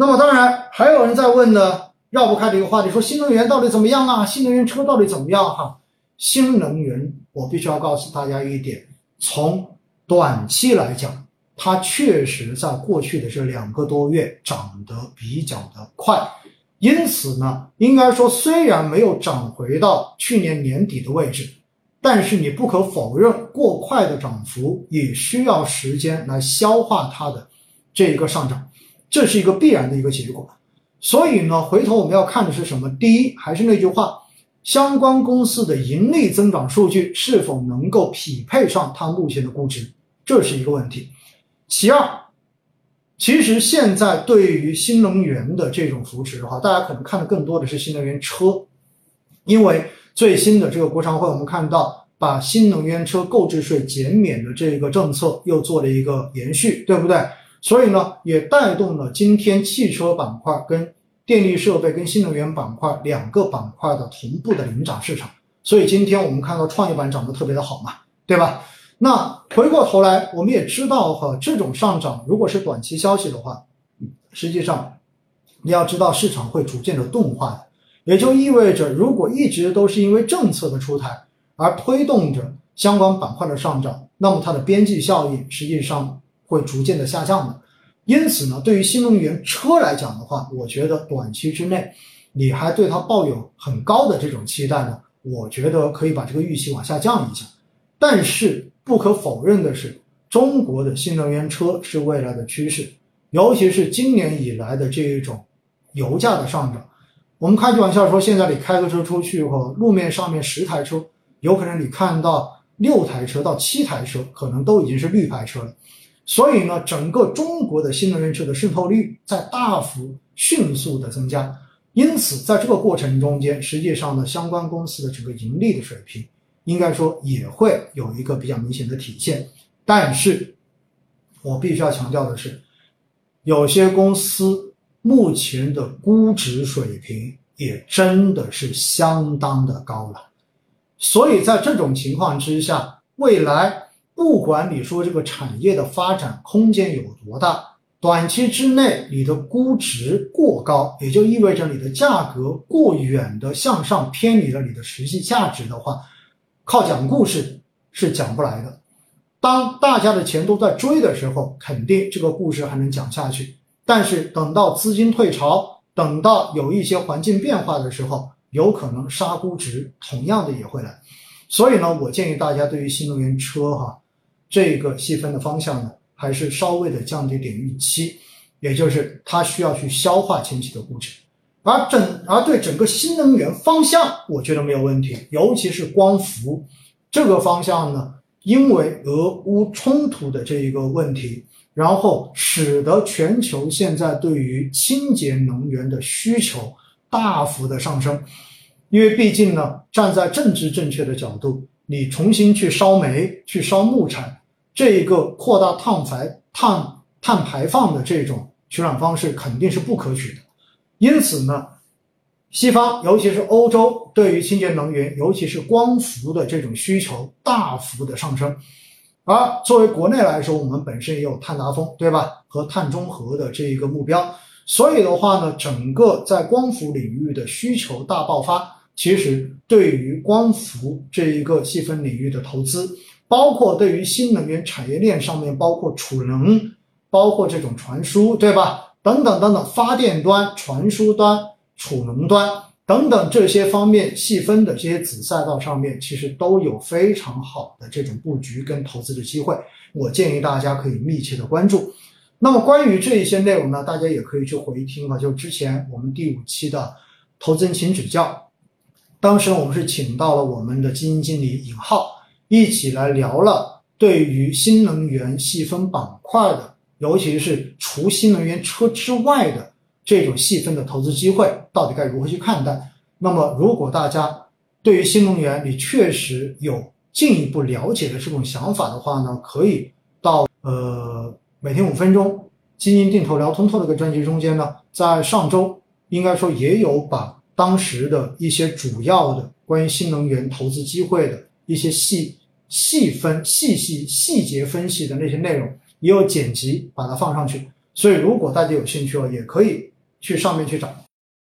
那么当然还有人在问呢，绕不开的一个话题，说新能源到底怎么样啊？新能源车到底怎么样？哈，新能源我必须要告诉大家一点，从短期来讲，它确实在过去的这两个多月涨得比较的快，因此呢，应该说虽然没有涨回到去年年底的位置，但是你不可否认，过快的涨幅也需要时间来消化它的这一个上涨，这是一个必然的一个结果。所以呢，回头我们要看的是什么？第一，还是那句话，相关公司的盈利增长数据是否能够匹配上它目前的估值，这是一个问题。其二，其实现在对于新能源的这种扶持的话，大家可能看的更多的是新能源车，因为最新的这个国常会，我们看到把新能源车购置税减免的这个政策又做了一个延续，对不对？所以呢，也带动了今天汽车板块跟电力设备跟新能源板块两个板块的同步的领涨市场。所以今天我们看到创业板涨得特别的好嘛，对吧？那回过头来，我们也知道哈，这种上涨如果是短期消息的话，实际上你要知道市场会逐渐的钝化的，也就意味着如果一直都是因为政策的出台而推动着相关板块的上涨，那么它的边际效应实际上。会逐渐的下降的，因此呢，对于新能源车来讲的话，我觉得短期之内，你还对它抱有很高的这种期待呢，我觉得可以把这个预期往下降一下。但是不可否认的是，中国的新能源车是未来的趋势，尤其是今年以来的这一种油价的上涨。我们开句玩笑说，现在你开个车出去后，路面上面十台车，有可能你看到六台车到七台车，可能都已经是绿牌车了。所以呢，整个中国的新能源车的渗透率在大幅迅速的增加，因此在这个过程中间，实际上呢，相关公司的整个盈利的水平，应该说也会有一个比较明显的体现。但是，我必须要强调的是，有些公司目前的估值水平也真的是相当的高了，所以在这种情况之下，未来。不管你说这个产业的发展空间有多大，短期之内你的估值过高，也就意味着你的价格过远的向上偏离了你的实际价值的话，靠讲故事是讲不来的。当大家的钱都在追的时候，肯定这个故事还能讲下去。但是等到资金退潮，等到有一些环境变化的时候，有可能杀估值同样的也会来。所以呢，我建议大家对于新能源车哈。这个细分的方向呢，还是稍微的降低点预期，也就是它需要去消化前期的估值，而整而对整个新能源方向，我觉得没有问题，尤其是光伏这个方向呢，因为俄乌冲突的这一个问题，然后使得全球现在对于清洁能源的需求大幅的上升，因为毕竟呢，站在政治正确的角度，你重新去烧煤、去烧木材。这一个扩大碳排碳碳排放的这种取暖方式肯定是不可取的，因此呢，西方尤其是欧洲对于清洁能源，尤其是光伏的这种需求大幅的上升，而作为国内来说，我们本身也有碳达峰，对吧？和碳中和的这一个目标，所以的话呢，整个在光伏领域的需求大爆发，其实对于光伏这一个细分领域的投资。包括对于新能源产业链上面，包括储能，包括这种传输，对吧？等等等等，发电端、传输端、储能端等等这些方面细分的这些子赛道上面，其实都有非常好的这种布局跟投资的机会。我建议大家可以密切的关注。那么关于这一些内容呢，大家也可以去回听啊，就之前我们第五期的投资人请指教，当时我们是请到了我们的基金经理尹浩。一起来聊了对于新能源细分板块的，尤其是除新能源车之外的这种细分的投资机会，到底该如何去看待？那么，如果大家对于新能源你确实有进一步了解的这种想法的话呢，可以到呃每天五分钟基金定投聊通透这个专辑中间呢，在上周应该说也有把当时的一些主要的关于新能源投资机会的。一些细细分、细细细节分析的那些内容，也有剪辑把它放上去。所以如果大家有兴趣哦，也可以去上面去找。